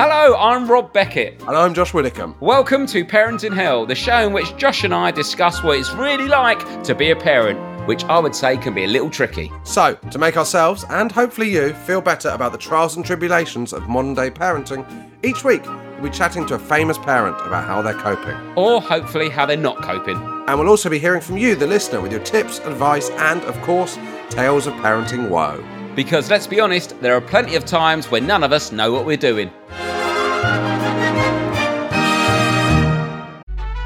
Hello, I'm Rob Beckett. And I'm Josh Widdicombe. Welcome to Parenting Hell, the show in which Josh and I discuss what it's really like to be a parent, which I would say can be a little tricky. So, to make ourselves and hopefully you feel better about the trials and tribulations of modern day parenting, each week we'll be chatting to a famous parent about how they're coping. Or hopefully how they're not coping. And we'll also be hearing from you, the listener, with your tips, advice, and, of course, tales of parenting woe. Because let's be honest, there are plenty of times when none of us know what we're doing.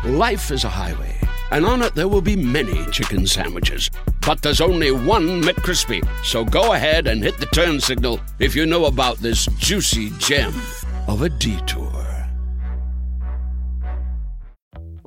Life is a highway, and on it there will be many chicken sandwiches. But there's only one McCrispy. So go ahead and hit the turn signal if you know about this juicy gem of a detour.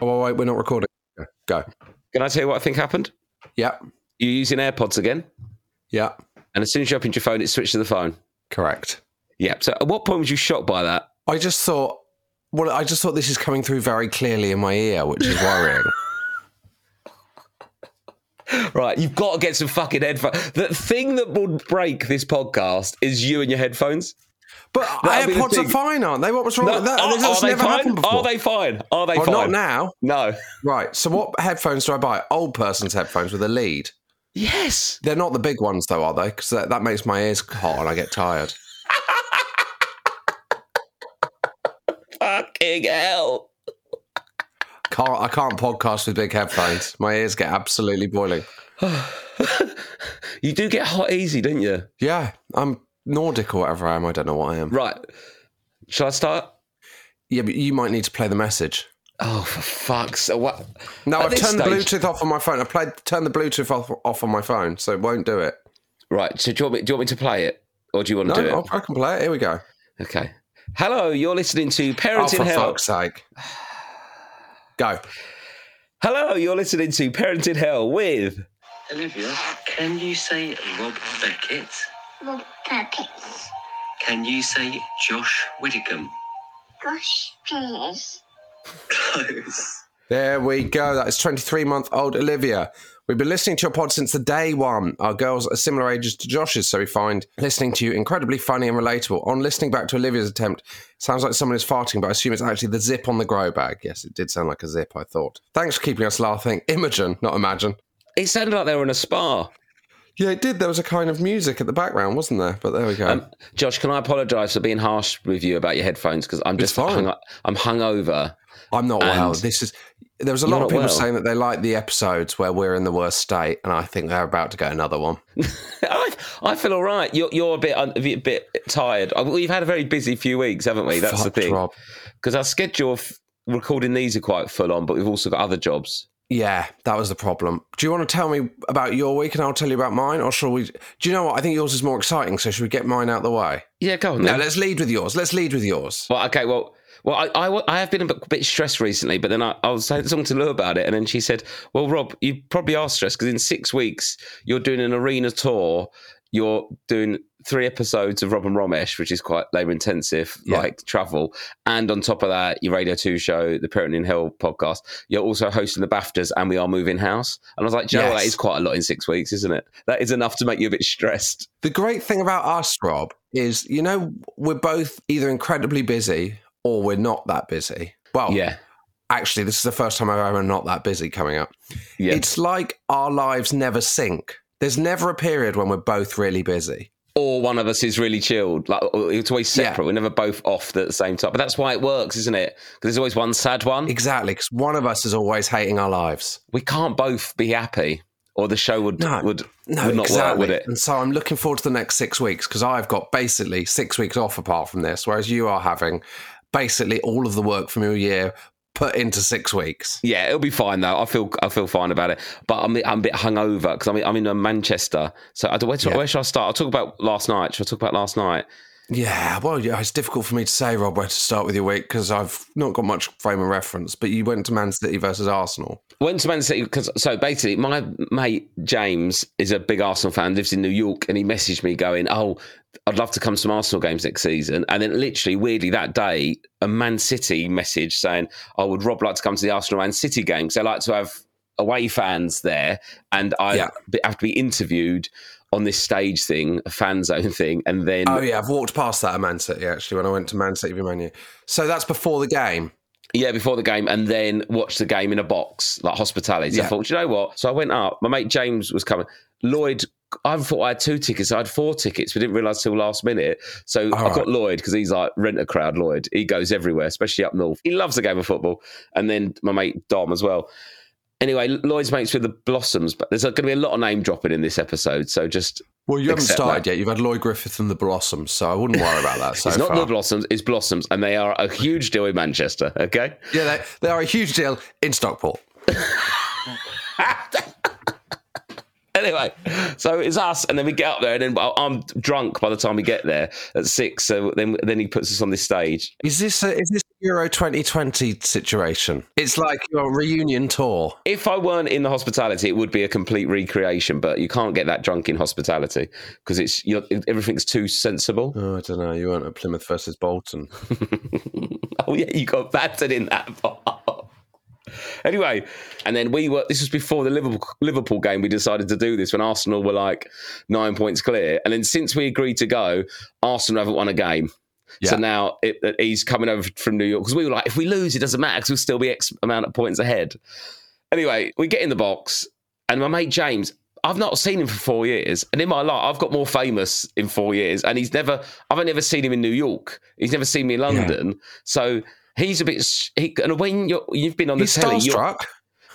Oh, wait, we're not recording. Go. Can I tell you what I think happened? Yeah. You're using AirPods again, Yeah. and as soon as you opened your phone, it switched to the phone. Correct. Yeah. So at what point was you shocked by that? I just thought, well, I just thought this is coming through very clearly in my ear, which is worrying. Right, you've got to get some fucking headphones. The thing that would break this podcast is you and your headphones. But That'll AirPods are fine, aren't they? What was wrong No, with that? are, are they never fine? happened before. Are they fine? Are they well, fine? not now. No. Right. So, what headphones do I buy? Old person's headphones with a lead. Yes. They're not the big ones, though, are they? Because that, that makes my ears hot and I get tired. Fucking hell. Can't I can't podcast with big headphones. My ears get absolutely boiling. You do get hot easy, don't you? Yeah, I'm Nordic or whatever I am. I don't know what I am. Right. Shall I start? Yeah, but you might need to play the message. Oh, for fuck's sake. What? No, At I've this turned the stage- Bluetooth off on my phone. I played turned the Bluetooth off, off on my phone, so it won't do it. Right. So do you, want me, do you want me to play it? Or do you want No, to do it? I'll- I can play it. Here we go. Okay. Hello, you're listening to Oh, Parents for in Hell. fuck's sake. Go. Hello, you're listening to Parenting Hell with. Olivia, can you say Rob Beckett? Rob Beckett. Can you say Josh Widdicombe? Gosh, please. Close. There we go. That is 23 month old Olivia. We've been listening to your pod since the day one. Our girls are similar ages to Josh's, so we find listening to you incredibly funny and relatable. On listening back to Olivia's attempt, sounds like someone is farting, but I assume it's actually the zip on the grow bag. Yes, it did sound like a zip, I thought. Thanks for keeping us laughing. Imogen, not imagine. It sounded like they were in a spa. Yeah, it did. There was a kind of music at the background, wasn't there? But there we go. Um, Josh, can I apologise for being harsh with you about your headphones because I'm just hung, I'm hungover. I'm not well. This is. There was a lot of people well. saying that they like the episodes where we're in the worst state, and I think they're about to get another one. I, I feel all right. You're, you're a bit un- a bit, tired. Uh, We've had a very busy few weeks, haven't we? That's Fuck, the thing. Because our schedule of recording these are quite full on, but we've also got other jobs. Yeah, that was the problem. Do you want to tell me about your week and I'll tell you about mine? Or shall we? Do you know what? I think yours is more exciting, so should we get mine out the way? Yeah, go on. No, then. let's lead with yours. Let's lead with yours. Well, okay, well, well, I, I, I have been a bit, bit stressed recently, but then I, I was saying something to Lou about it, and then she said, "Well, Rob, you probably are stressed because in six weeks you're doing an arena tour. You're doing three episodes of Rob and Romesh, which is quite labour intensive, Yeah. like travel, and on top of that, your Radio Two show, the Parenting Hell podcast. You're also hosting the Baftas, and we are moving house. And I was like, "Do you know what? Yes. that is quite a lot in six weeks, isn't it? That is enough to make you a bit stressed." The great thing about us, Rob, is you know we're both either incredibly busy or we're not that busy. Well, Yeah, actually, this is the first time I've ever not that busy coming up. yeah. It's like our lives never sync. There's never a period when we're both really busy. or one of us is really chilled. Like uh, it's always Yeah. separate. We're never both off at the same time. But that's why it works, isn't it? Because there's always one sad one. Exactly, because one of us is always hating our lives. We can't both be happy. or the show would No, would no, would not exactly. work, would it? And so I'm looking forward to the next six weeks because I've got basically six weeks off apart from this, whereas you are having basically all of the work from your year put into six weeks. Yeah, it'll be fine though. I feel I feel fine about it, but I'm I'm a bit hungover because I'm I'm in uh, Manchester. So I, where, Yeah. where should I start? I'll talk about last night. Should I talk about last night? Yeah, well, yeah, it's difficult for me to say, Rob, where to start with your week because I've not got much frame of reference. But you went to Man City versus Arsenal. Went to Man City because so basically my mate James is a big Arsenal fan, lives in New York, and he messaged me going, "Oh, I'd love to come to some Arsenal games next season." And then literally weirdly that day, a Man City message saying, "I would Rob like to come to the Arsenal Man City games. They like to have away fans there, and I Yeah. have to be interviewed." On this stage thing, a fan zone thing, and then Oh yeah, I've walked past that at Man City actually when I went to Man City v Man U. So that's before the game. Yeah, before the game, and then watch the game in a box, like hospitality. I Yeah. thought, "Do you know what? So I went up. My mate James was coming. Lloyd, I thought I had two tickets. I had four tickets. We didn't realise till last minute. So I All got Lloyd because he's like rent a crowd. Lloyd, he goes everywhere, especially up north. He loves the game of football. And then my mate Dom as well. Anyway, Lloyd's mates with the Blossoms, but there's going to be a lot of name dropping in this episode. So just Well, you haven't started that. yet. You've had Lloyd Griffith and the Blossoms, so I wouldn't worry about that. So it's not far. the Blossoms, it's Blossoms, and they are a huge deal in Manchester. Okay. Yeah, they, they are a huge deal in Stockport. Anyway, so it's us, and then we get up there, and then I'm drunk by the time we get there at six. So then, then he puts us on this stage. Is this a, is this Euro 2020 situation? It's like your reunion tour. If I weren't in the hospitality, it would be a complete recreation. But you can't get that drunk in hospitality because it's you're, everything's too sensible. Oh, I don't know. You weren't at Plymouth versus Bolton. Oh yeah, you got battered in that part. Anyway, and then we were. This was before the Liverpool Liverpool game. We decided to do this when Arsenal were like nine points clear, and then since we agreed to go, Arsenal haven't won a game. So now it, it- he's coming over from New York because we were like, if we lose, it doesn't matter because we'll still be X amount of points ahead. Anyway, we get in the box, and my mate James, I've not seen him for four years, and in my life, I've got more famous in four years, and he's never, I've only ever seen him in New York. He's never seen me in London, so he's a bit. He, and when you're, you've been on the He's telly, starstruck.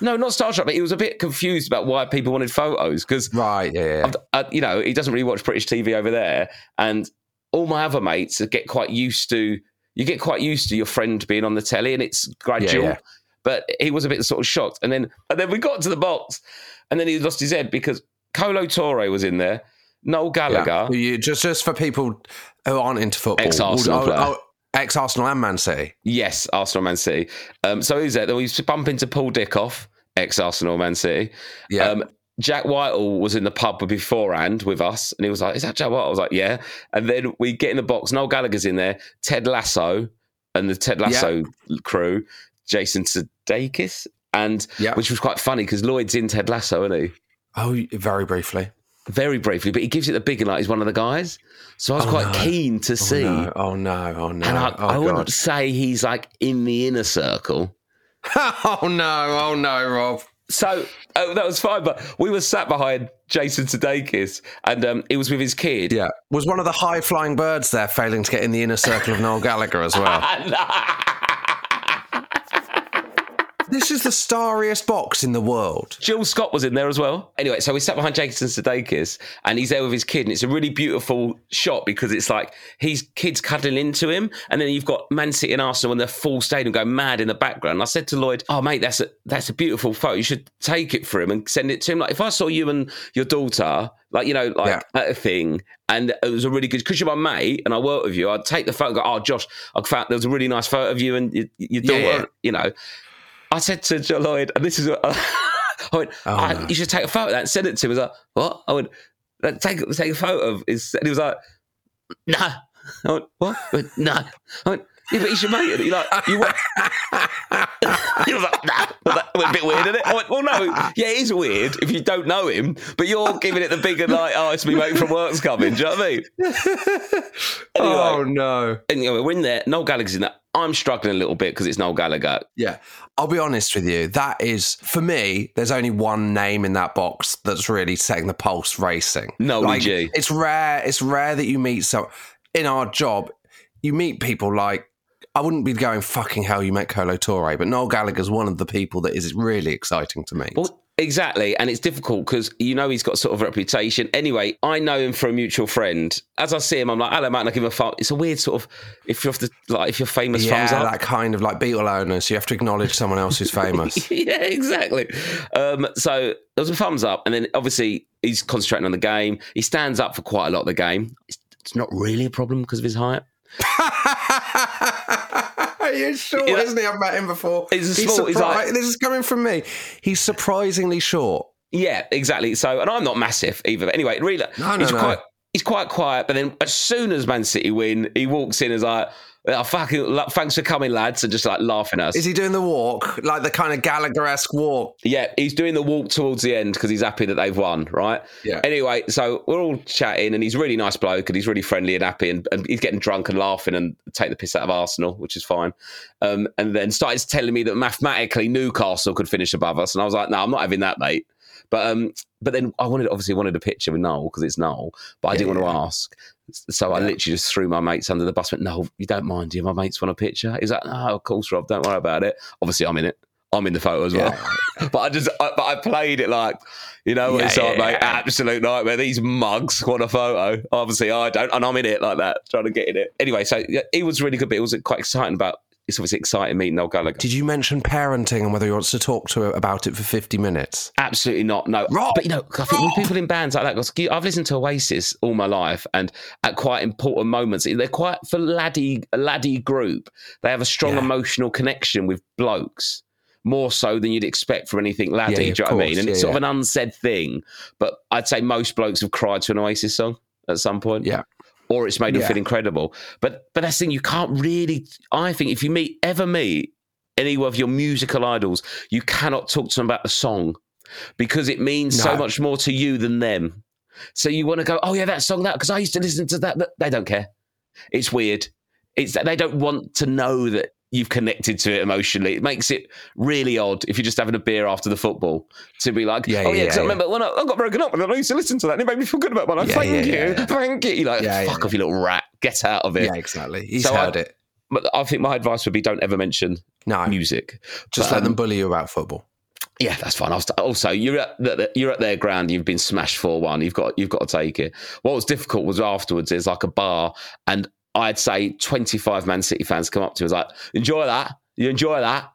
no, not starstruck, but he was a bit confused about why people wanted photos because Right, yeah, yeah. uh, you know, he doesn't really watch British TV over there, and all my other mates get quite used to. You get quite used to your friend being on the telly, and it's gradual. yeah. But he was a bit sort of shocked, and then and then we got to the box, and then he lost his head because Kolo Touré was in there, Noel Gallagher. Yeah. You, just, just for people who aren't into football. Ex-Arsenal Oh, player. Oh, ex-Arsenal and Man City. Yes, Arsenal Man City. Um, so who's? Then we to bump into Paul Dickov, ex Arsenal Man City. Yeah. Um, Jack Whitehall was in the pub beforehand with us, and he was like, "Is that Jack Whitehall?" I was like, "Yeah." And then we get in the box. Noel Gallagher's in there. Ted Lasso and the Ted Lasso crew. Jason Sudeikis, and Yeah. which was quite funny because Lloyd's in Ted Lasso, isn't he? Oh, very briefly. Very briefly, but he gives it the big and like he's one of the guys. So I was Oh, quite no. keen to Oh, see. no. Oh, no. Oh, no. And I, oh, I wouldn't say he's like in the inner circle. oh, no. Oh, no, Rob. So oh, that was fine, but we were sat behind Jason Sudeikis, and um, he was with his kid. Yeah. Was one of the high flying birds there failing to get in the inner circle of Noel Gallagher as well? this is the starriest box in the world. Jill Scott was in there as well. Anyway, so we sat behind Jason Sudeikis, and he's there with his kid, and it's a really beautiful shot because it's like his kid's cuddling into him, and then you've got Man City and Arsenal and the full stadium going mad in the background. And I said to Lloyd, "Oh mate, that's a that's a beautiful photo. You should take it for him and send it to him. Like if I saw you and your daughter, like you know, like Yeah. at a thing." And it was a really good because you're my mate and I work with you. I'd take the photo. And go, oh, Josh, I found there was a really nice photo of you and your, your daughter. Yeah, yeah. You know, I said to Joe Lloyd, and this is what I went, Oh, "Ah, no. you should take a photo of that and send it to him. He was like, what? I went, "Like, take, take a photo of his. And he was like, no. I went, what? I went, no. I went, yeah, but he's your mate. And he like, you want... he was like, nah. Well, that went a bit weird, isn't it? I went, well, no. Yeah, it is weird if you don't know him, but you're giving it the bigger, like, oh, it's me mate from work's coming. Do you know what I mean? Oh, no. Anyway, we're in there. Noel Gallagher's in there. I'm struggling a little bit because it's Noel Gallagher. Yeah. I'll be honest with you. That is, for me, there's only one name in that box that's really setting the pulse racing. Noel G. It's rare. It's rare that you meet so in our job, you meet people like, I wouldn't be going fucking hell you met Kolo Touré, but Noel Gallagher's one of the people that is really exciting to me. Well, Exactly, and it's difficult because you know he's got sort of reputation. Anyway, I know him from a mutual friend. As I see him, I'm like, "Hello, mate," and I give him a thumb. It's a weird sort of if you're off the like if you're famous Yeah, thumbs up. that kind of like Beatle owners. You have to acknowledge someone else who's famous. yeah, exactly. Um, so there was a thumbs up, and then obviously he's concentrating on the game. He stands up for quite a lot of the game. It's, it's not really a problem because of his height. He's short, Yeah. isn't he? I've met him before. He's a small- he's like- this is coming from me. He's surprisingly short. Yeah, exactly. So, and I'm not massive either. But anyway, really, No, no, he's no. quite he's quite quiet. But then, as soon as Man City win, he walks in as like, oh, "Fucking, thanks for coming, lads," and just like laughing at us. Is he doing the walk, like the kind of Gallagher-esque walk? Yeah, he's doing the walk towards the end because he's happy that they've won, right? Yeah. Anyway, so we're all chatting, and he's a really nice bloke, and he's really friendly and happy, and, and he's getting drunk and laughing and take the piss out of Arsenal, which is fine. Um, and then started telling me that mathematically Newcastle could finish above us, and I was like, "No, I'm not having that, mate." But um, but then I wanted obviously wanted a picture with Noel because it's Noel, but I didn't want to ask. So I literally just threw my mates under the bus. Went, no, you don't mind, do you? My mates want a picture. He's like, oh, of course, Rob, don't worry about it. Obviously, I'm in it. I'm in the photo as well. but I just, I, but I played it like, you know, what Yeah, it's like, yeah, mate, absolute nightmare. These mugs want a photo. Obviously, I don't, and I'm in it like that, trying to get in it. Anyway, so yeah, it was really good, but it was quite exciting about. It's obviously exciting meeting Noel Gallagher. Did you mention parenting and whether he wants to talk to her about it for 50 minutes? Absolutely not. No, Rob! but you know, I think with people in bands like that, I've listened to Oasis all my life, and at quite important moments, they're quite for laddie a laddie group. They have a strong Yeah. emotional connection with blokes, more so than you'd expect from anything laddie. Yeah, do you know what I mean? course. And it's sort of an unsaid thing, but I'd say most blokes have cried to an Oasis song at some point. Yeah. Or it's made them feel incredible. But but that's the thing, you can't really I think if you meet ever meet any of your musical idols, you cannot talk to them about the song because it means so much more to you than them. So you want to go, oh yeah, that song, that because I used to listen to that. But they don't care. It's weird. It's that they don't want to know that you've connected to it emotionally. It makes it really odd if you're just having a beer after the football to be like, Yeah, oh yeah, yeah, 'cause I yeah. remember when I, I got broken up and I used to listen to that and it made me feel good about my life. Yeah, thank yeah, you, yeah. thank you. You're like, Yeah, yeah, fuck off, you little rat. Get out of it. Yeah, exactly. He's So I- heard it. But I think my advice would be don't ever mention No, music. just But, let them um, bully you about football. yeah, that's fine. I'll st- also, you're at the, you're at their ground. You've been smashed four one. You've got you've got to take it. What was difficult was afterwards. There's like a bar, and I'd say 25 Man City fans come up to us like, "Enjoy that. You enjoy that."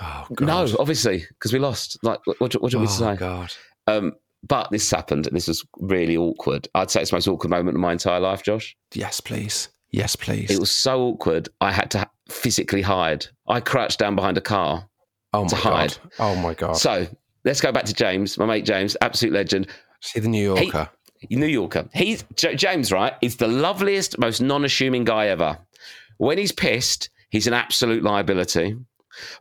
Oh, No, obviously, because we lost. Like, what, what, what do we oh, say? God. Um, but this happened. and This was really awkward. I'd say it's the most awkward moment of my entire life, Josh. Yes, please. Yes, please. It was so awkward. I had to physically hide. I crouched down behind a car oh, my to hide. God. Oh, my God. So let's go back to James, my mate James, absolute legend. See the New Yorker. New Yorker. He's J- James, right? Is the loveliest, most non-assuming guy ever. When he's pissed, he's an absolute liability,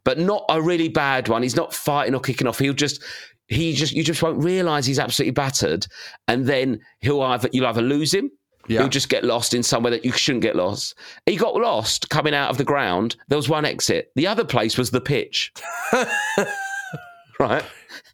but not a really bad one. He's not fighting or kicking off. He'll just. He just you just won't realise he's absolutely battered, and then he'll either you'll either lose him, Yeah. he'll just get lost in somewhere that you shouldn't get lost. He got lost coming out of the ground. There was one exit. The other place was the pitch. right?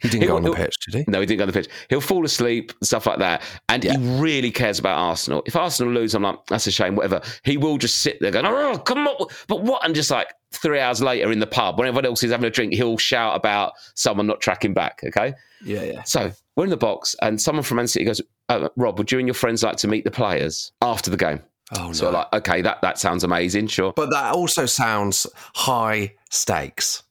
he didn't he go on the pitch, did he? No, he didn't go on the pitch. He'll fall asleep, stuff like that. And he really cares about Arsenal. If Arsenal lose, I'm like, that's a shame, whatever. He will just sit there going, oh, come on. But what? And just like three hours later in the pub, when everyone else is having a drink, he'll shout about someone not tracking back. Okay. Yeah, yeah. So we're in the box, and someone from Man City goes, uh, Rob, would you and your friends like to meet the players after the game? Oh, no. So, like, okay, that, that sounds amazing, sure. but that also sounds high stakes.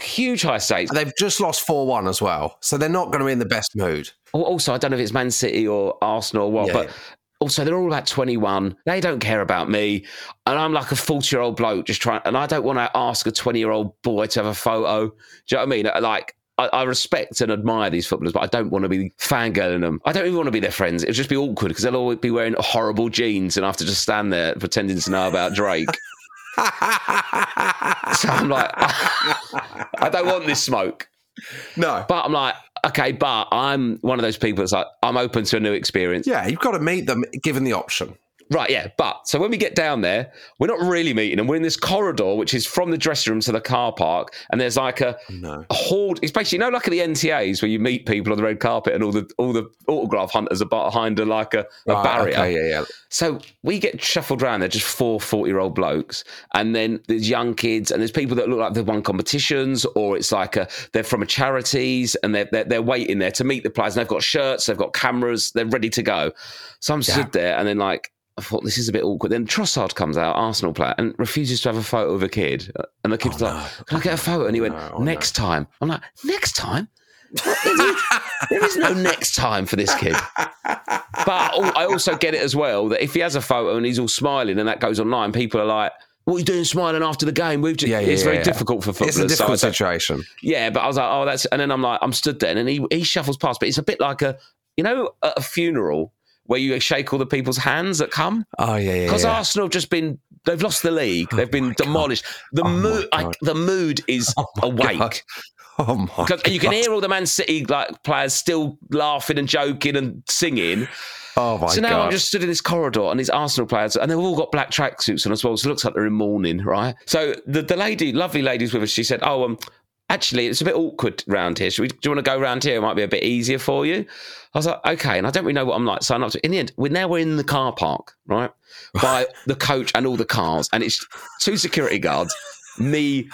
Huge high stakes. They've just lost 4 1 as well. So they're not going to be in the best mood. Also, I don't know if it's Man City or Arsenal or what, Yeah, but yeah. also they're all about 21. They don't care about me. And I'm like a 40 year old bloke just trying, and I don't want to ask a 20 year old boy to have a photo. Do you know what I mean? Uh, like, I, I respect and admire these footballers, but I don't want to be fangirling them. I don't even want to be their friends. It'll just be awkward because they'll always be wearing horrible jeans and I have to just stand there pretending to know about Drake. so I'm like, I don't want this smoke. no. But I'm like, okay, but I'm one of those people that's like, I'm open to a new experience. Yeah, you've got to meet them given the option. Right, yeah. But so when we get down there, we're not really meeting them. We're in this corridor, which is from the dressing room to the car park, and there's like a, No. a horde. It's basically you know, like at the NTAs where you meet people on the red carpet, and all the all the autograph hunters are behind a like a, a Right, barrier. Okay, yeah, yeah. So we get shuffled around. They're just four 40 year old blokes. And then there's young kids, and there's people that look like they've won competitions, or it's like a, they're from a charities and they're, they're, they're waiting there to meet the players. And they've got shirts, they've got cameras, they're ready to go. So I'm stood there, and then like, I thought this is a bit awkward. Then Trossard comes out, Arsenal player, and refuses to have a photo of a kid. And the kid's oh, like, "Can I get a photo?" And he went, oh, no, oh, "Next time." I'm like, "Next time." there is no next time for this kid. But I also get it as well that if he has a photo and he's all smiling and that goes online, people are like, "What are you doing smiling after the game?" We've just, Yeah, yeah, it's very yeah. difficult for footballers. It's a difficult said- situation. yeah, but I was like, "Oh, that's," and then I'm like, I'm stood there, and then he he shuffles past, but it's a bit like a, you know, at a funeral where you shake all the people's hands that come Oh yeah, yeah. because yeah. Arsenal have just been. They've lost the league. They've been demolished. The Oh, mood, God. the mood is awake. God. Oh my! Because you can hear all the Man City like players still laughing and joking and singing. Oh my god. so now god! I'm just stood in this corridor and these Arsenal players, and they've all got black tracksuits on as well. So it looks like they're in mourning, right? So the, the lady, lovely lady's with us. She said, "Oh, um, actually, it's a bit awkward round here. Should we, do you want to go round here? It might be a bit easier for you." I was like, "Okay," and I don't really know what I'm like. So I'm up to. In the end, we're now we're in the car park, right, by the coach and all the cars, and it's two security guards, me.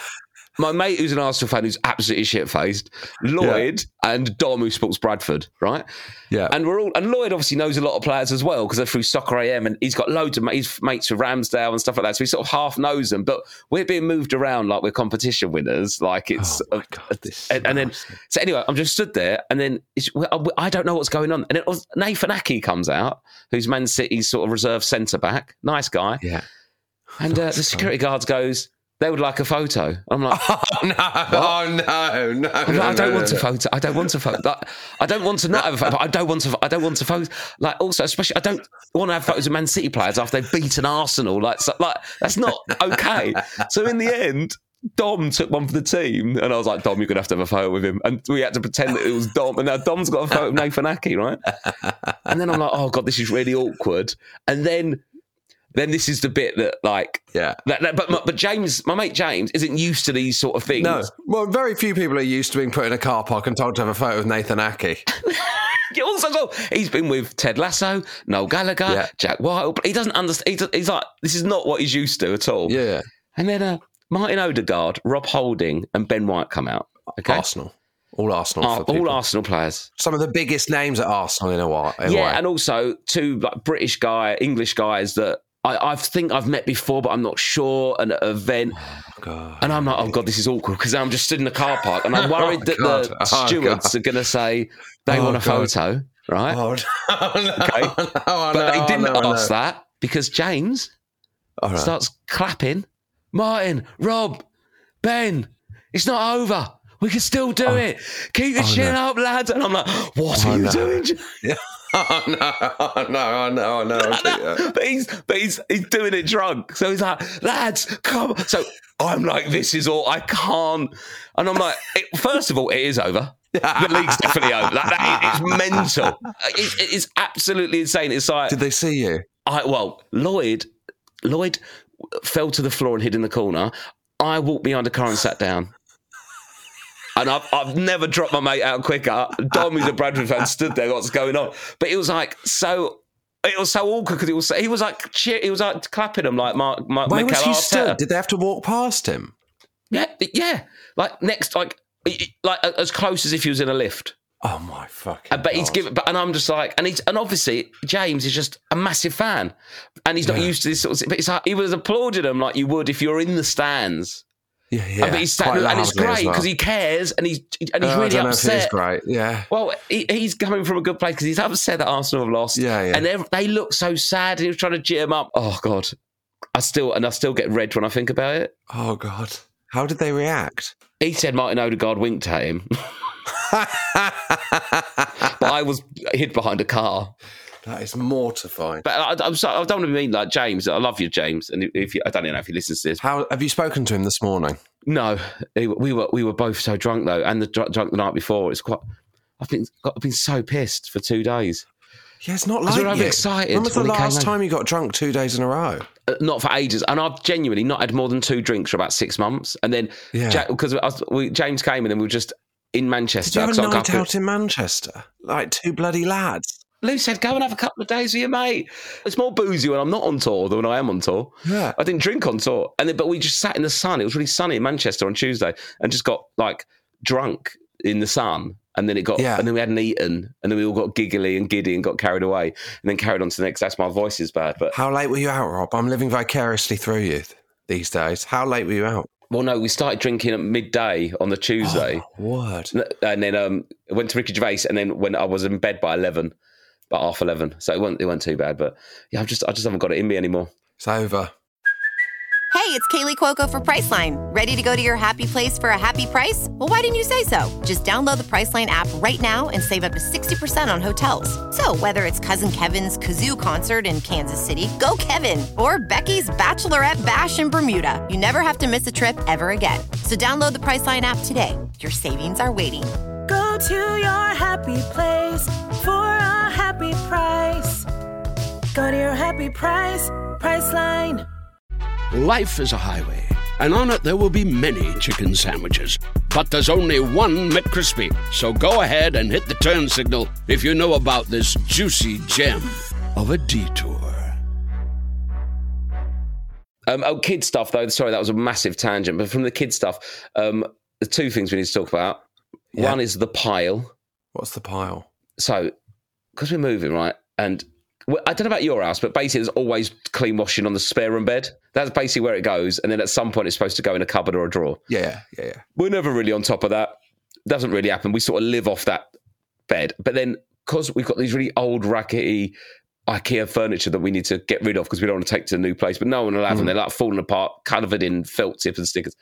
My mate, who's an Arsenal fan, who's absolutely shit faced, Lloyd and Dom, who supports Bradford, right? yeah. And we're all and Lloyd obviously knows a lot of players as well because they're through Soccer AM and he's got loads of ma- mates with Ramsdale and stuff like that. So he sort of half knows them, but we're being moved around like we're competition winners. Like it's Oh my God, this is and, and then so anyway, I'm just stood there and then it's, I don't know what's going on. And it was Nathan Aké comes out, who's Man City's sort of reserve centre back, nice guy, yeah. and uh, the security guards goes. They would like a photo. I'm like, Oh no! Oh no! No! I'm no, I don't no, want no, a photo. I don't want a photo. Like, I don't want to not have a photo. But I don't want to. I don't want a photo. Like also, especially, I don't want to have photos of Man City players after they've beaten Arsenal. Like, so, like that's not okay. So in the end. Dom took one for the team, and I was like, "Dom, you're gonna have to have a photo with him." And we had to pretend that it was Dom, and now Dom's got a photo of Nathan Aké, right? And then I'm like, "Oh god, this is really awkward." And then, then this is the bit that, like, Yeah. that, that- but but James, my mate James, isn't used to these sort of things. No. Well, very few people are used to being put in a car park and told to have a photo of Nathan Aké. Also, so he's been with Ted Lasso, Noel Gallagher, Yeah. Jack White. He doesn't understand. He He's like, this is not what he's used to at all. Yeah. And then uh, Martin Odegaard, Rob Holding, and Ben White come out. Okay, Arsenal. All Arsenal. Ar- all. Arsenal players. Some of the biggest names at Arsenal in a while. in a yeah, way. and also two like British guy, English guys that I, I think I've met before, but I'm not sure. And an event, oh God. and I'm like, oh god, this is awkward because I'm just stood in the car park, and I'm oh worried that God. the Oh, stewards God. are going to say they Oh, want a God. photo, right? Oh, no, no, Okay. no, I but they didn't ask that because James All right. starts clapping. Martin, Rob, Ben, it's not over. We can still do oh. it. Keep Oh, chin no. up, lads. And I'm like, what Oh, are you no. doing? Oh, no, oh, no, I know, I know. I see but he's but he's he's doing it drunk. So he's like, lads, come. So I'm like, this is all I can't. And I'm like, it, first of all, it is over. The league's definitely over. Like, that, it's mental. It's, it's absolutely insane. It's like Did they see you? I well, Lloyd, Lloyd fell to the floor and hid in the corner. I walked behind the car and sat down. And I've, I've never dropped my mate out quicker. Dom, who's a Bradford fan, stood there. What's going on? But it was like so. It was so awkward because he was he was like cheer, he was like clapping him like Mark, Mark Where was he Arteta. stood? Did they have to walk past him? Yeah, yeah. Like next, like like as close as if he was in a lift. Oh my fucking! But he's God. given, but and I'm just like, and he's and obviously James is just a massive fan, and he's not Yeah. used to this sort of. But it's like he was applauding him like you would if you're in the stands. Yeah, yeah. but he's standing, and it's great well. because he cares and he's and he's oh, I really don't know if it is upset. great. Yeah. Well, he, he's coming from a good place because he's upset that Arsenal have lost. Yeah, yeah. And they they look so sad, and he was trying to cheer him up. Oh God, I still and I still get red when I think about it. Oh God. How did they react? He said Martin Odegaard winked at him, but I was hid behind a car. That is mortifying. But I, I'm sorry, I don't want to mean like James. I love you, James. And if you, I don't even know if he listens to this. How have you spoken to him this morning? No, we were we were both so drunk though, and the dr- drunk the night before. It's quite. I've been I've been so pissed for two days. Yeah, it's not Because like we're you. overexcited When was the when we came last time you got drunk two days in a row? Uh, not for ages, and I've genuinely not had more than two drinks for about six months. And then Yeah. because James came and then we were just in Manchester. Did you have a night out in Manchester? Like two bloody lads. Lou said, "Go and have a couple of days with your mate." It's more boozy when I'm not on tour than when I am on tour. Yeah. I didn't drink on tour, and then but we just sat in the sun. It was really sunny in Manchester on Tuesday, and just got like drunk in the sun. And then it got, Yeah. and then we hadn't eaten, and then we all got giggly and giddy and got carried away, and then carried on to the next. That's my voice is bad, but How late were you out, Rob? I'm living vicariously through you these days. How late were you out? well, no, we started drinking at midday on the Tuesday, Oh, word. and then um, went to Ricky Gervais, and then when I was in bed by eleven, about half eleven, so it wasn't it wasn't too bad, but yeah, I've just I just haven't got it in me anymore. It's over. Hey, it's Kaley Cuoco for Priceline. Ready to go to your happy place for a happy price? Well, why didn't you say so? Just download the Priceline app right now and save up to 60% on hotels. So, whether it's Cousin Kevin's Kazoo concert in Kansas City, go Kevin, or Becky's Bachelorette Bash in Bermuda, you never have to miss a trip ever again. So, download the Priceline app today. Your savings are waiting. Go to your happy place for a happy price. Go to your happy price, Priceline. Life is a highway, and on it there will be many chicken sandwiches. But there's only one McCrispy. So go ahead and hit the turn signal if you know about this juicy gem of a detour. Um, oh, kid stuff though. Sorry, that was a massive tangent. But from the kid stuff, um, the two things we need to talk about. Yeah. One is the pile. What's the pile? So, because we're moving right, and well, I don't know about your house, but basically there's always clean washing on the spare room bed. That's basically where it goes, and then at some point it's supposed to go in a cupboard or a drawer. Yeah, yeah, yeah. We're never really on top of that. Doesn't really happen. We sort of live off that bed, but then because we've got these really old rackety IKEA furniture that we need to get rid of because we don't want to take to a new place, but no one will have them. They're like falling apart, covered in felt tip and stickers.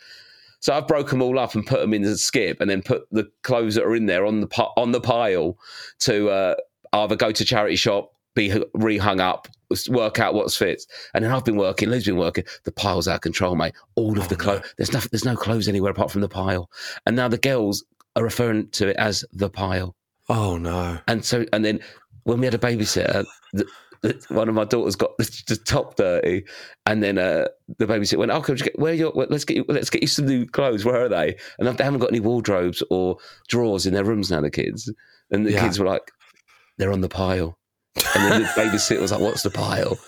So I've broken them all up and put them in the skip, and then put the clothes that are in there on the on the pile to uh, either go to charity shop, be rehung up, work out what's fits. And then I've been working, Lou's been working. The pile's out of control, mate. All of the clothes. There's no, there's no clothes anywhere apart from the pile. And now the girls are referring to it as the pile. Oh no. And so, and then when we had a babysitter, the, the, one of my daughters got the, the top dirty, and then uh, the babysitter went, "Oh, can we get, where are your? Let's get you, let's get you some new clothes. Where are they?" And they haven't got any wardrobes or drawers in their rooms now. The kids, and the Yeah. kids were like, "They're on the pile." And then the babysitter was like, "What's the pile?"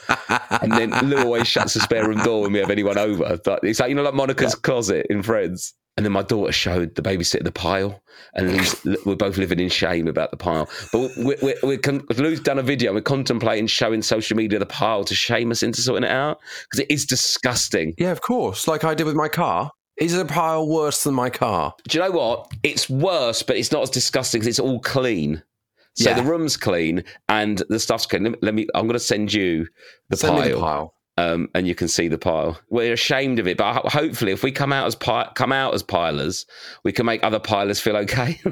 And then Lou always shuts the spare room door when we have anyone over. But it's like you know, like Monica's closet in Friends. And then my daughter showed the babysitter the pile, and Lou's, we're both living in shame about the pile. But we're, we're, we're con- Lou's done a video. We're contemplating showing social media the pile to shame us into sorting it out because it is disgusting. Yeah, of course. Like I did with my car. Is the pile worse than my car? Do you know what? It's worse, but it's not as disgusting because it's all clean. So Yeah. the room's clean and the stuff's clean. Let me. Let me I'm going to send you the Send pile. the pile. um, and you can see the pile. We're ashamed of it, but hopefully, if we come out as pi- come out as pilers, we can make other pilers feel okay.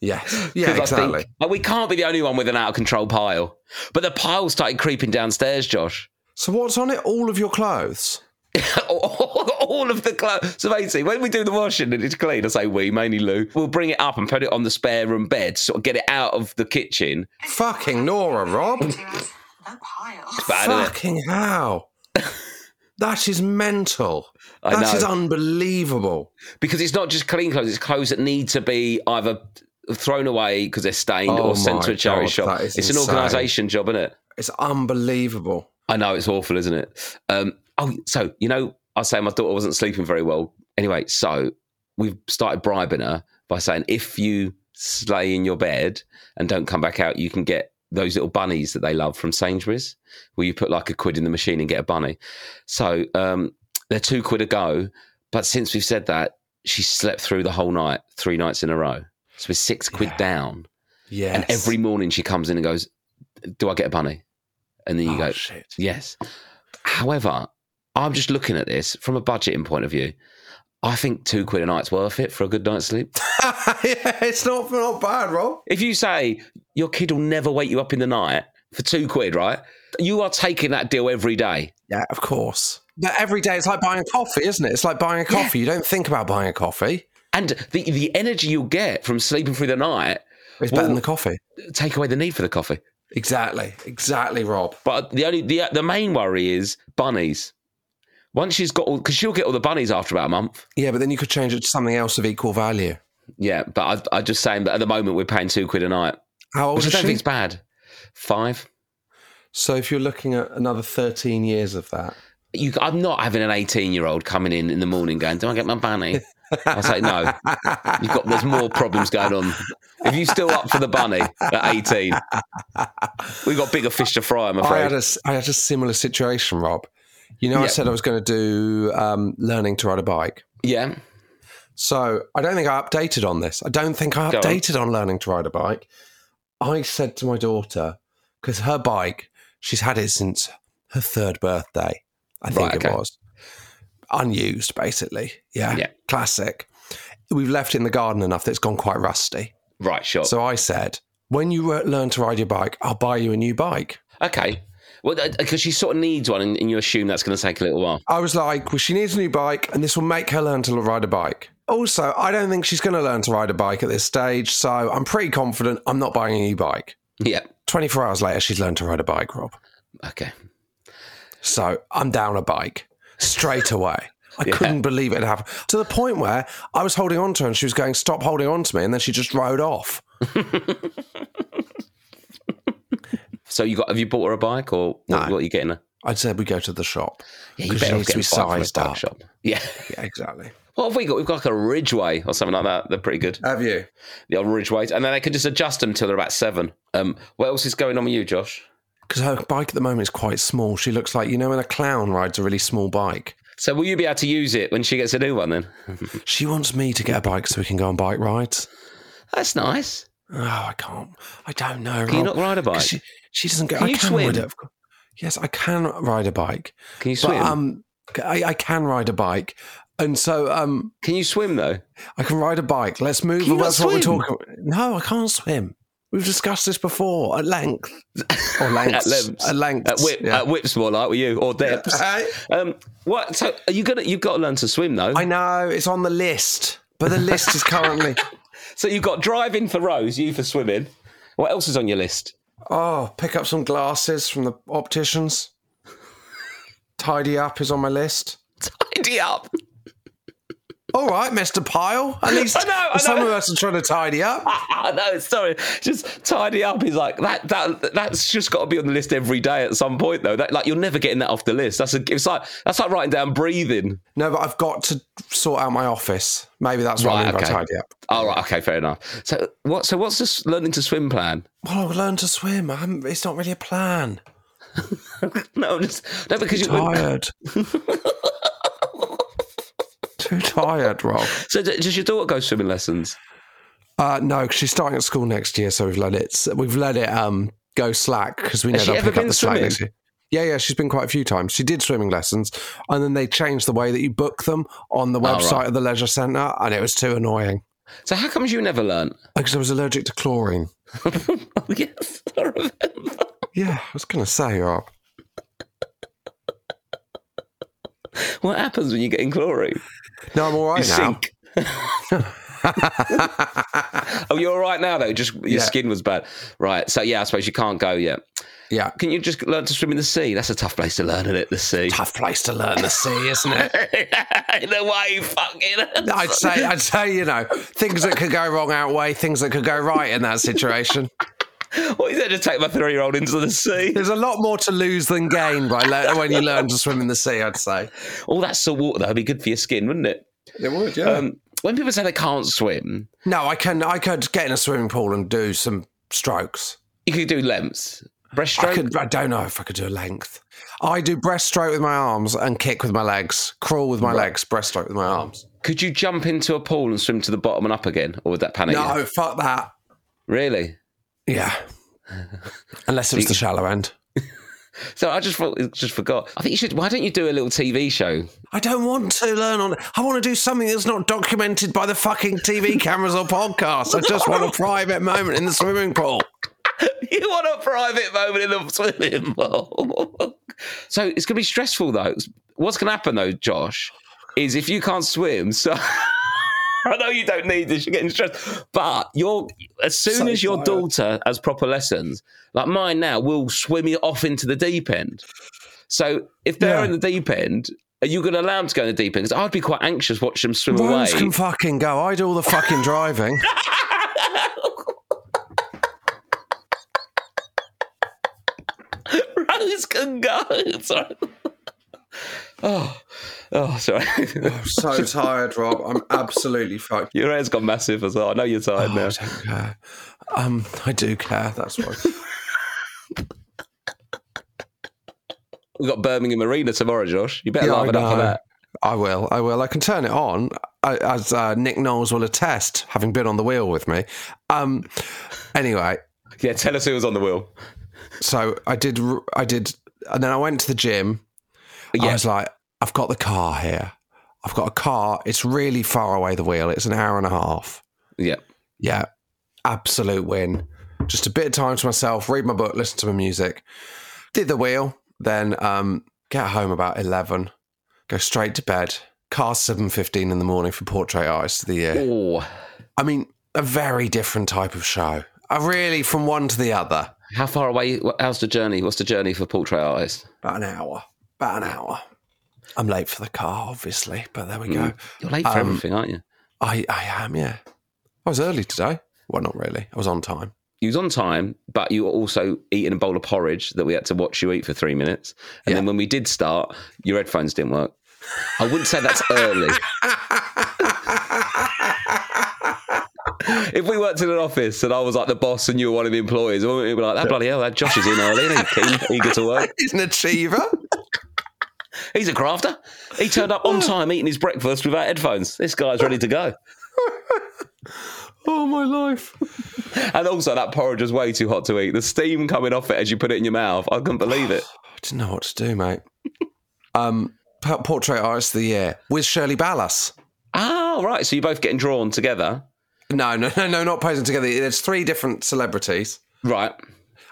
Yes. Yeah, exactly. think- like, we can't be the only one with an out of control pile. But the pile started creeping downstairs, Josh. So what's on it? All of your clothes. All of the clothes. So basically, when we do the washing and it's clean, I say we, mainly Lou, we'll bring it up and put it on the spare room bed, sort of get it out of the kitchen. Fucking Nora, Rob. It's bad, isn't it? Fucking hell. that is mental. I That is know. unbelievable. Because it's not just clean clothes, it's clothes that need to be either thrown away because they're stained Oh or sent to a charity God, shop. that is It's an organisation job, isn't it? It's unbelievable. I know it's awful, isn't it? Um, oh, so you know, I say my daughter wasn't sleeping very well. Anyway, so we've started bribing her by saying if you stay in your bed and don't come back out, you can get those little bunnies that they love from Sainsbury's, where you put like a quid in the machine and get a bunny. So um, they're two quid a go. But since we've said that, she slept through the whole night, three nights in a row. So we're six quid Yeah. down. Yes. And every morning she comes in and goes, Do I get a bunny? And then you Oh, go, shit. Yes. However, I'm just looking at this from a budgeting point of view. I think two quid a night's worth it for a good night's sleep. yeah, it's not not bad, Rob. If you say your kid will never wake you up in the night for two quid, right? You are taking that deal every day. Yeah, of course. But every day it's like buying a coffee, isn't it? It's like buying a coffee. You don't think about buying a coffee. And the, the energy you'll get from sleeping through the night is better than the coffee. take away the need for the coffee. Exactly, exactly, Rob. But the only the the main worry is bunnies. Once she's got all, because she'll get all the bunnies after about a month. Yeah, but then you could change it to something else of equal value. Yeah, but I, I just saying that at the moment we're paying two quid a night, How old which I don't she? think it's bad. Five. So if you're looking at another 13 years of that, You, I'm not having an 18 year old coming in in the morning going, "Do I get my bunny?" I say no. You've got there's more problems going on. If you still up for the bunny at 18, we've got bigger fish to fry. I'm I afraid. had a, I had a similar situation, Rob. You know, I said I was going to do um, learning to ride a bike. yeah. So I don't think I updated on this. I don't think I Go on. updated on. learning to ride a bike. I said to my daughter, because her bike, she's had it since her third birthday, I think Right, it was. Unused, basically. Yeah. Yeah. Classic. We've left it in the garden enough that it's gone quite rusty. Right. Sure. So I said, when you learn to ride your bike, I'll buy you a new bike. okay. Well, uh, uh, because she sort of needs one, and, and you assume that's going to take a little while. I was like, well, she needs a new bike, and this will make her learn to ride a bike. Also, I don't think she's going to learn to ride a bike at this stage, so I'm pretty confident I'm not buying a new bike. Yeah. 24 hours later, she's learned to ride a bike, Rob. Okay. So I'm down a bike straight away. I Yeah. couldn't believe it had happened to the point where I was holding on to her and she was going, Stop holding on to me. And then she just rode off. So you got? Have you bought her a bike, or what, No. what are you getting her? I'd said we go to the shop. Yeah, you better get be a bike from a sized up. shop. Yeah. Yeah, exactly. What have we got? We've got like a Ridgeway or something like that. They're pretty good. Have you? The old Ridgeways, and then they can just adjust them till they're about seven. Um, what else is going on with you, Josh? Because her bike at the moment is quite small. She looks like, you know, when a clown rides a really small bike. So will you be able to use it when she gets a new one? Then She wants me to get a bike so we can go on bike rides. that's nice. Oh, I can't. I don't know. Can you Rob. not ride a bike? She, she doesn't go. Can I you can swim? ride it. Yes, I can ride a bike. Can you But swim? um, I, I can ride a bike, and so um, can you swim though? I can ride a bike. Let's move. Can you That's what we're talking. No, I can't swim. We've discussed this before at length. Or lengths. at lengths. At lengths. At, whip, yeah. at whips more like with you or depths. Hey, Um, what? So are you gonna? You've got to learn to swim though. I know it's on the list, but the list is currently. So you've got driving for Rose, you for swimming. What else is on your list? Oh, pick up some glasses from the opticians. Tidy up is on my list. Tidy up. All right, Mr. Pile. At least I know, I some know. of us are trying to tidy up. I know, sorry. Just tidy up is like that. That that's just got to be on the list every day at some point, though. That like you're never getting that off the list. That's a, it's like that's like writing down breathing. No, but I've got to sort out my office. Maybe that's what I Right, mean by okay. tidy up. All right, okay, fair enough. So what? So what's this learning to swim plan? Well, I'll learn to swim. I it's not really a plan. No, just no because you're Tired. Too tired, Rob. So d- does your daughter go swimming lessons? Uh, no, 'cause she's starting at school next year, so we've let it. We've let it um go slack because we know Has they'll pick up the slack next year. Yeah, yeah, she's been quite a few times. She did swimming lessons, and then they changed the way that you book them on the Oh, website right. of the leisure centre, and it was too annoying So how comes you never learn? because I was allergic to chlorine. oh, yes, I remember. Yeah, I was going to say, Rob. What happens when you get in chlorine? No, I'm all right you now. sink. oh, you're all right now though. Just your Yeah. skin was bad, right? So yeah, I suppose you can't go yet. Yeah, Can you just learn to swim in the sea? That's a tough place to learn, isn't it? The sea. tough place to learn the sea, isn't it? in the way, fucking. I'd say, I'd say, you know, things that could go wrong outweigh things that could go right in that situation. What is it to take my three-year-old into the sea? There's a lot more to lose than gain by le- when you learn to swim in the sea. I'd say. All that salt water that'd be good for your skin, wouldn't it? It would, yeah. Um, when people say they can't swim, no, I can. I could get in a swimming pool and do some strokes. you could do lengths, I breaststroke. could. I don't know if I could do a length. I do breaststroke with my arms and kick with my legs. Crawl with my legs. Breaststroke with my arms. Could you jump into a pool and swim to the bottom and up again, or would that panic you? No, fuck that. Really? Yeah. Unless it was the shallow end. So I just just forgot. I think you should. Why don't you do a little TV show? I don't want to learn on. I want to do something that's not documented by the fucking TV cameras or podcasts. I just want a private moment in the swimming pool. you want a private moment in the swimming pool. so it's going to be stressful though. What's going to happen though, Josh, is if you can't swim, so I know you don't need this. You're getting stressed, but you're as soon So as your tired. daughter has proper lessons, like mine now, will swim you off into the deep end. So if they're Yeah. in the deep end, are you going to allow them to go in the deep end? Because I'd be quite anxious watching them swim away. Rose away. can fucking go. I do all the fucking driving. Rose can go. Sorry. Oh, oh, sorry. I'm so tired, Rob. I'm absolutely fucked. Your hair's gone massive as well. I know you're tired Oh, now. I don't care. Um, I do care. That's why. We've got Birmingham Arena tomorrow, Josh. You better Yeah, it up for that. I will. I will. I can turn it on, as uh, Nick Knowles will attest, having been on the wheel with me. Um, anyway, Yeah, tell us who was on the wheel. so I did. I did, and then I went to the gym. I Yeah. was like, I've got the car here. I've got a car. It's really far away. The wheel. It's an hour and a half. Yeah. Yeah, absolute win. Just a bit of time to myself. Read my book. Listen to my music. Did the wheel. Then um, get home about eleven. Go straight to bed. Car seven fifteen in the morning for Portrait Artist of the Year. Oh, I mean, a very different type of show. I really from one to the other. how far away? How's the journey? What's the journey for portrait artist? About an hour. About an hour. I'm late for the car, obviously, but there we go. You're late for Um, everything, aren't you? I, I am, yeah. I was early today. Well, not really. I was on time. You was on time, but you were also eating a bowl of porridge that we had to watch you eat for three minutes. And Yeah. then when we did start, your headphones didn't work. I wouldn't say that's early. if we worked in an office and I was like the boss and you were one of the employees, we'd be like, that bloody hell, that Josh is in early he's keen, eager to work. He's an achiever. He's a crafter. He turned up on time eating his breakfast without headphones. This guy's ready to go. oh, my life. And also, that porridge was way too hot to eat. The steam coming off it as you put it in your mouth, I couldn't believe it. I didn't know what to do, mate. um, Portrait Artist of the Year with Shirley Ballas. Oh, right. So you're both getting drawn together. No, no, no, no, not posing together. There's three different celebrities. Right.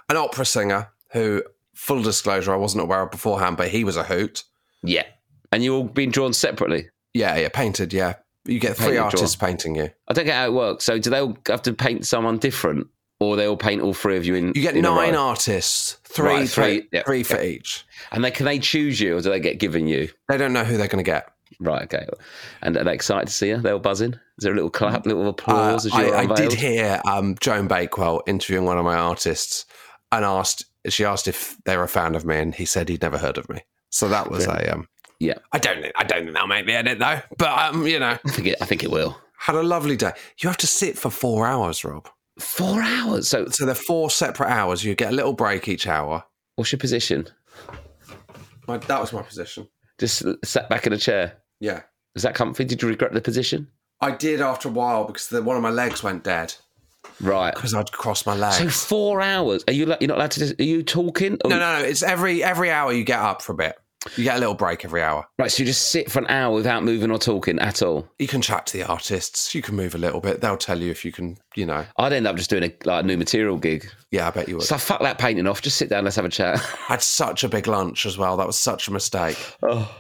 An opera singer who, full disclosure, I wasn't aware of beforehand, but he was a hoot. Yeah. And you're all being drawn separately. Yeah, yeah, painted, yeah. You get three Painted, artists painting you. I don't get how it works. So do they all have to paint someone different, or they all paint all three of you in? You get in a nine row? artists, three, Right, three, three, yeah, three for yeah. each. And they can they choose you, or do they get given you? They don't know who they're going to get. Right. Okay. And are they excited to see you? They're all buzzing. Is there a little clap, little applause as Uh, you're I, I unveiled? did hear um, Joan Bakewell interviewing one of my artists and asked, she asked if they were a fan of me, and he said he'd never heard of me. So that was a, um, Yeah. I don't, I don't think that'll make the edit though, but um, you know, I think it. I think it will. had a lovely day. You have to sit for four hours, Rob. Four hours. So So they're four separate hours. You get a little break each hour. what's your position? My, that was my position. Just sat back in a chair. Yeah. Is that comfy? Did you regret the position? I did after a while because the, one of my legs went dead Right. because I'd crossed my legs. So four hours. Are you? You're not allowed to. Are you talking? Or- no, no, no. It's every every hour you get up for a bit. You get a little break every hour. Right. So you just sit for an hour without moving or talking at all. You can chat to the artists. You can move a little bit. They'll tell you if you can. You know. I'd end up just doing a like a new material gig. Yeah, I bet you would. So fuck that painting off. Just sit down. Let's have a chat. I had such a big lunch as well. That was such a mistake. oh.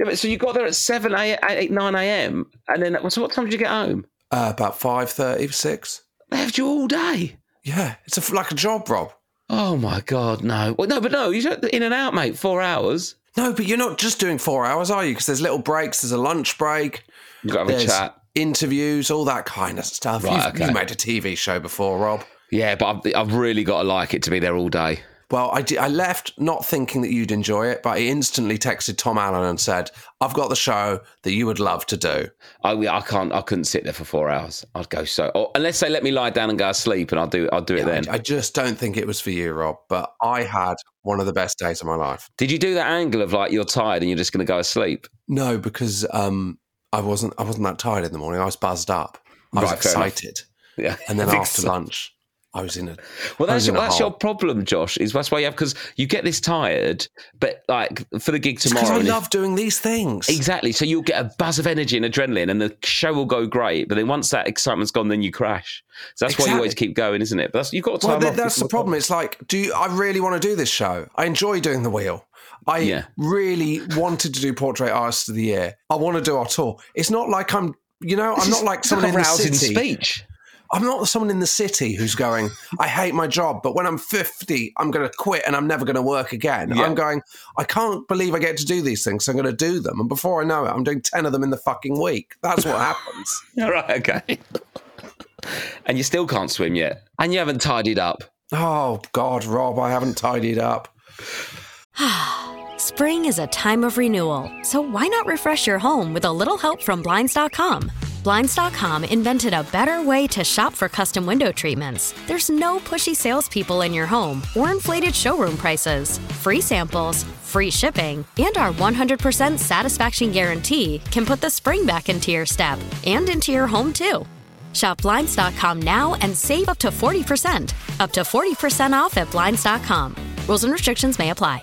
Yeah, but so you got there at seven, eight, eight nine a.m. and then so what time did you get home? Uh, about five thirty, six. They have you all day. Yeah, it's a, like a job, Rob. Oh my god, no. Well, no, but no. You in and out, mate. Four hours. No, but you're not just doing four hours, are you? Because there's little breaks. There's a lunch break. You got to have a chat. interviews, all that kind of stuff. Right, you've, okay. you've made a TV show before, Rob. Yeah, but I've, I've really got to like it to be there all day. Well, I, I left not thinking that you'd enjoy it, but I instantly texted Tom Allen and said, I've got the show that you would love to do. I, I can't. I couldn't sit there for four hours. I'd go so. Or, unless they let me lie down and go to sleep, and I'll do. I'll do it then. I, I just don't think it was for you, Rob, but I had one of the best days of my life. Did you do that angle of like you're tired and you're just going to go to sleep? No, because um, I wasn't I wasn't that tired in the morning. I was buzzed up. I was Right, enough. excited. Yeah. And then after lunch, I was in a Well, that's a that's your problem, Josh. Is that's why you have because you get this tired, but like for the gig tomorrow. because I and if- love doing these things. exactly. So you'll get a buzz of energy and adrenaline, and the show will go great. But then once that excitement's gone, then you crash. So that's why you always keep going, isn't it? But that's, you've got time Well, th- that's the problem. It's like, do you, I really want to do this show? I enjoy doing the wheel. I Yeah. really wanted to do Portrait Artist of the Year. I want to do our tour. It's not like I'm you know, I'm not like someone in the city. speech. I'm not someone in the city who's going, I hate my job, but when I'm 50, I'm going to quit and I'm never going to work again. Yeah. I'm going, I can't believe I get to do these things, so I'm going to do them. And before I know it, I'm doing 10 of them in the fucking week. That's what happens. All right, okay. and you still can't swim yet, and you haven't tidied up. Oh, God, Rob, I haven't tidied up. Spring is a time of renewal, so why not refresh your home with a little help from Blinds.com? Blinds.com invented a better way to shop for custom window treatments. There's no pushy salespeople in your home or inflated showroom prices. Free samples, free shipping, and our 100% satisfaction guarantee can put the spring back into your step and into your home too. Shop Blinds.com now and save up to 40%. Up to 40% off at Blinds.com. Rules and restrictions may apply.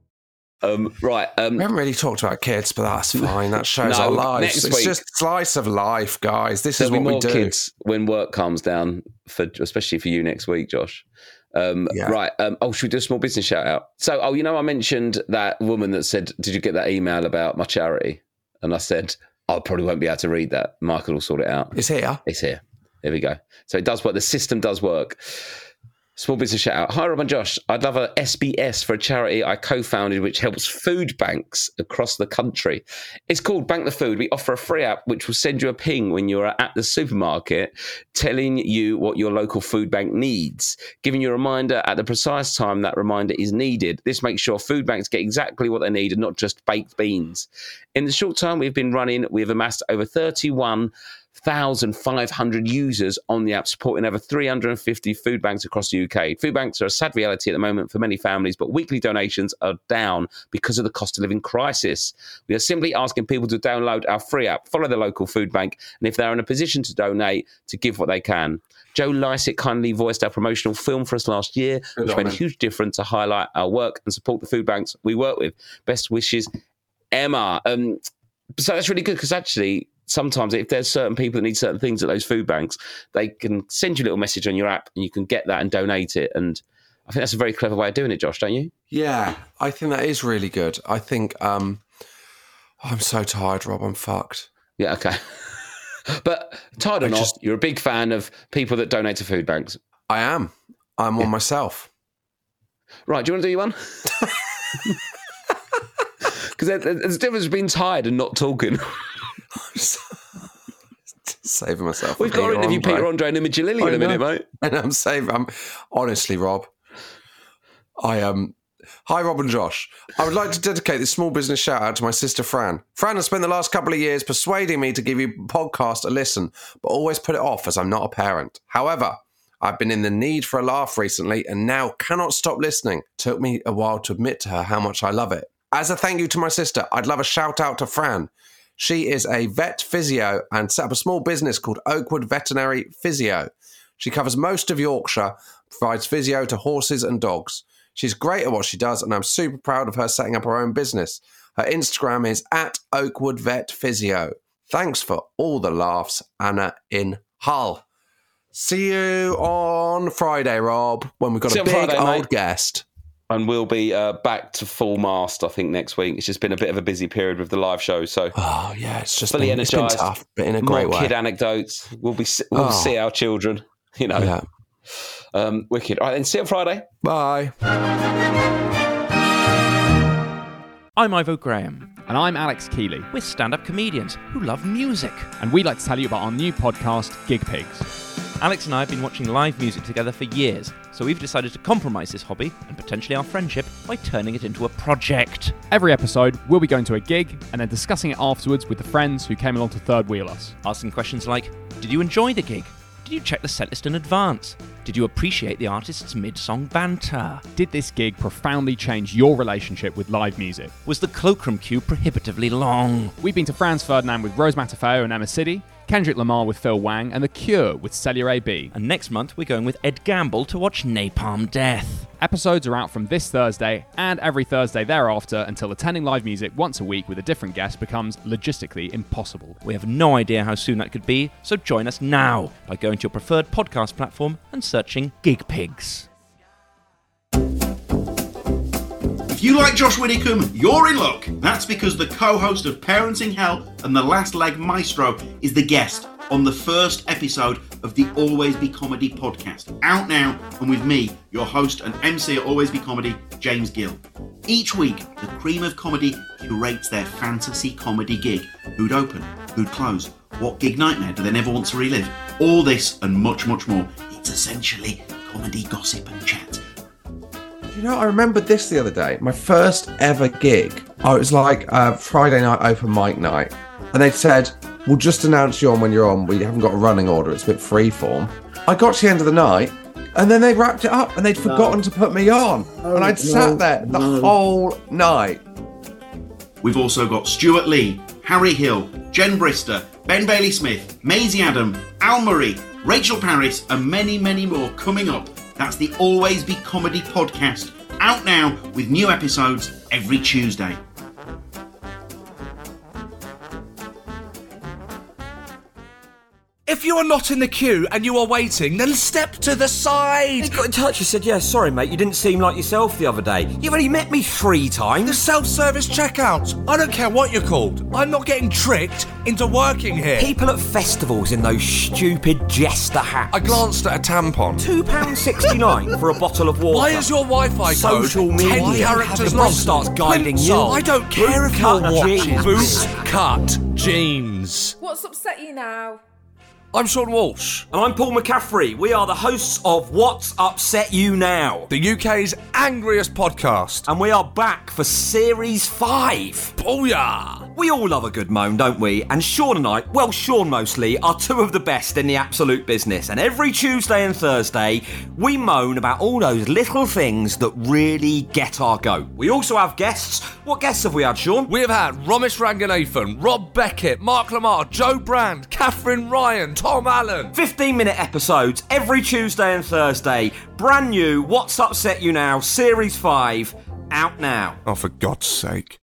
Um, right. Um, We haven't really talked about kids, but that's fine. That shows No, our lives. It's week- just slice of life, guys. This is what we do. kids when work calms down, for especially for you next week, Josh. Um, Yeah. Right. Um, oh, should we do a small business shout out? So, oh, you know, I mentioned that woman that said, "Did you get that email about my charity?" And I said, "I probably won't be able to read that. Michael will sort it out." It's here. It's here. There we go. So it does work. The system does work. Small business shout out. Hi, Rob and Josh. I'd love a SBS for a charity I co founded which helps food banks across the country. It's called Bank the Food. We offer a free app which will send you a ping when you're at the supermarket telling you what your local food bank needs, giving you a reminder at the precise time that reminder is needed. This makes sure food banks get exactly what they need and not just baked beans. In the short time we've been running, we've amassed over 31 1,500 users on the app, supporting over 350 food banks across the UK. Food banks are a sad reality at the moment for many families, but weekly donations are down because of the cost of living crisis. We are simply asking people to download our free app, follow the local food bank, and if they're in a position to donate, to give what they can. Joe Lycett kindly voiced our promotional film for us last year, Good which on made a huge difference to highlight our work and support the food banks we work with. Best wishes, Emma. Um, so that's really good because actually sometimes if there's certain people that need certain things at those food banks they can send you a little message on your app and you can get that and donate it and i think that's a very clever way of doing it josh don't you Yeah, I think that is really good. I think um I'm so tired, Rob. I'm fucked. yeah okay but tired or not just- you're a big fan of people that donate to food banks I am. I'm one myself. right do you want to do your one because there's a difference between tired and not talking saving myself. we've got to interview peter andre and imogen lily in a minute mate And I'm saving. I'm honestly, Rob. I Um, hi, Rob and Josh. I would like to dedicate this small business shout out to my sister Fran. Fran has spent the last couple of years persuading me to give you podcast a listen, but always put it off as I'm not a parent. However, I've been in the need for a laugh recently and now cannot stop listening. Took me a while to admit to her how much I love it. As a thank you to my sister, I'd love a shout out to Fran. She is a vet physio and set up a small business called Oakwood Veterinary Physio. She covers most of Yorkshire, provides physio to horses and dogs. She's great at what she does, and I'm super proud of her setting up her own business. Her Instagram is at Oakwood Vet Physio. Thanks for all the laughs, Anna in Hull. See you on Friday, Rob, when we've got See a big Friday, old mate. guest. And we'll be uh, back to full mast i think next week it's just been a bit of a busy period with the live show so Oh yeah, it's just fully been, it's been energized tough, but in a great more way. kid anecdotes we'll be we'll Oh. see our children you know Yeah. um wicked all right then see you on friday Bye. I'm Ivo Graham, And I'm Alex Kealy. We're stand up comedians who love music. And we'd like to tell you about our new podcast, Gig Pigs. Alex and I have been watching live music together for years, so we've decided to compromise this hobby and potentially our friendship by turning it into a project. Every episode, we'll be going to a gig and then discussing it afterwards with the friends who came along to third wheel us. Asking questions like Did you enjoy the gig? Did you check the setlist in advance? Did you appreciate the artist's mid song banter? Did this gig profoundly change your relationship with live music? Was the cloakroom queue prohibitively long? We've been to Franz Ferdinand with Rose Matafeo and Emma Sidi, Kendrick Lamar with Phil Wang, and The Cure with Celya AB. And next month, we're going with Ed Gamble to watch Napalm Death. Episodes are out from this Thursday and every Thursday thereafter until attending live music once a week with a different guest becomes logistically impossible. We have no idea how soon that could be, so join us now by going to your preferred podcast platform and searching Gig Pigs. If you like Josh Widdicombe, you're in luck. That's because the co host of Parenting Hell and The Last Leg Maestro is the guest on the first episode of the Always Be Comedy podcast, out now and with me, your host and MC at Always Be Comedy, James Gill. Each week, the cream of comedy curates their fantasy comedy gig. Who'd open? Who'd close? What gig nightmare do they never want to relive? All this and much, much more. It's essentially comedy gossip and chat. You know, I remembered this the other day. My first ever gig. Oh, it was like uh, Friday night open mic night. And they said, we'll just announce you on when you're on. We haven't got a running order. It's a bit freeform. I got to the end of the night and then they wrapped it up and they'd forgotten to put me on. Oh, and I'd sat there the whole night. We've also got Stewart Lee, Harry Hill, Jen Brister, Ben Bailey Smith, Maisie Adam, Al Murray, Rachel Parris, and many, many more coming up. That's the Always Be Comedy podcast, out now with new episodes every Tuesday. If you are not in the queue and you are waiting, then step to the side. He got in touch and said, Yeah, sorry, mate, you didn't seem like yourself the other day. You've only met me three times. The self service checkouts. I don't care what you're called. I'm not getting tricked into working here. People at festivals in those stupid jester hats. I glanced at a tampon. £2.69 for a bottle of water. Why is your Wi Fi Social code media. 10 characters the long? boss starts guiding you. I don't care if you're Bootcut watching. jeans. Boot cut jeans. What's upset you now? I'm Sean Walsh. And I'm Paul McCaffrey. We are the hosts of What's Upset You Now, the UK's angriest podcast. And we are back for Series 5. Booyah! We all love a good moan, don't we? And Sean and I, well, Sean mostly, are two of the best in the absolute business. And every Tuesday and Thursday, we moan about all those little things that really get our goat. We also have guests. What guests have we had, Sean? We have had Romesh Ranganathan, Rob Beckett, Mark Lamarr, Jo Brand, Katherine Ryan, Tom Allen. 15 minute episodes every Tuesday and Thursday. Brand new What's Upset You Now, Series 5, out now. Oh, for God's sake.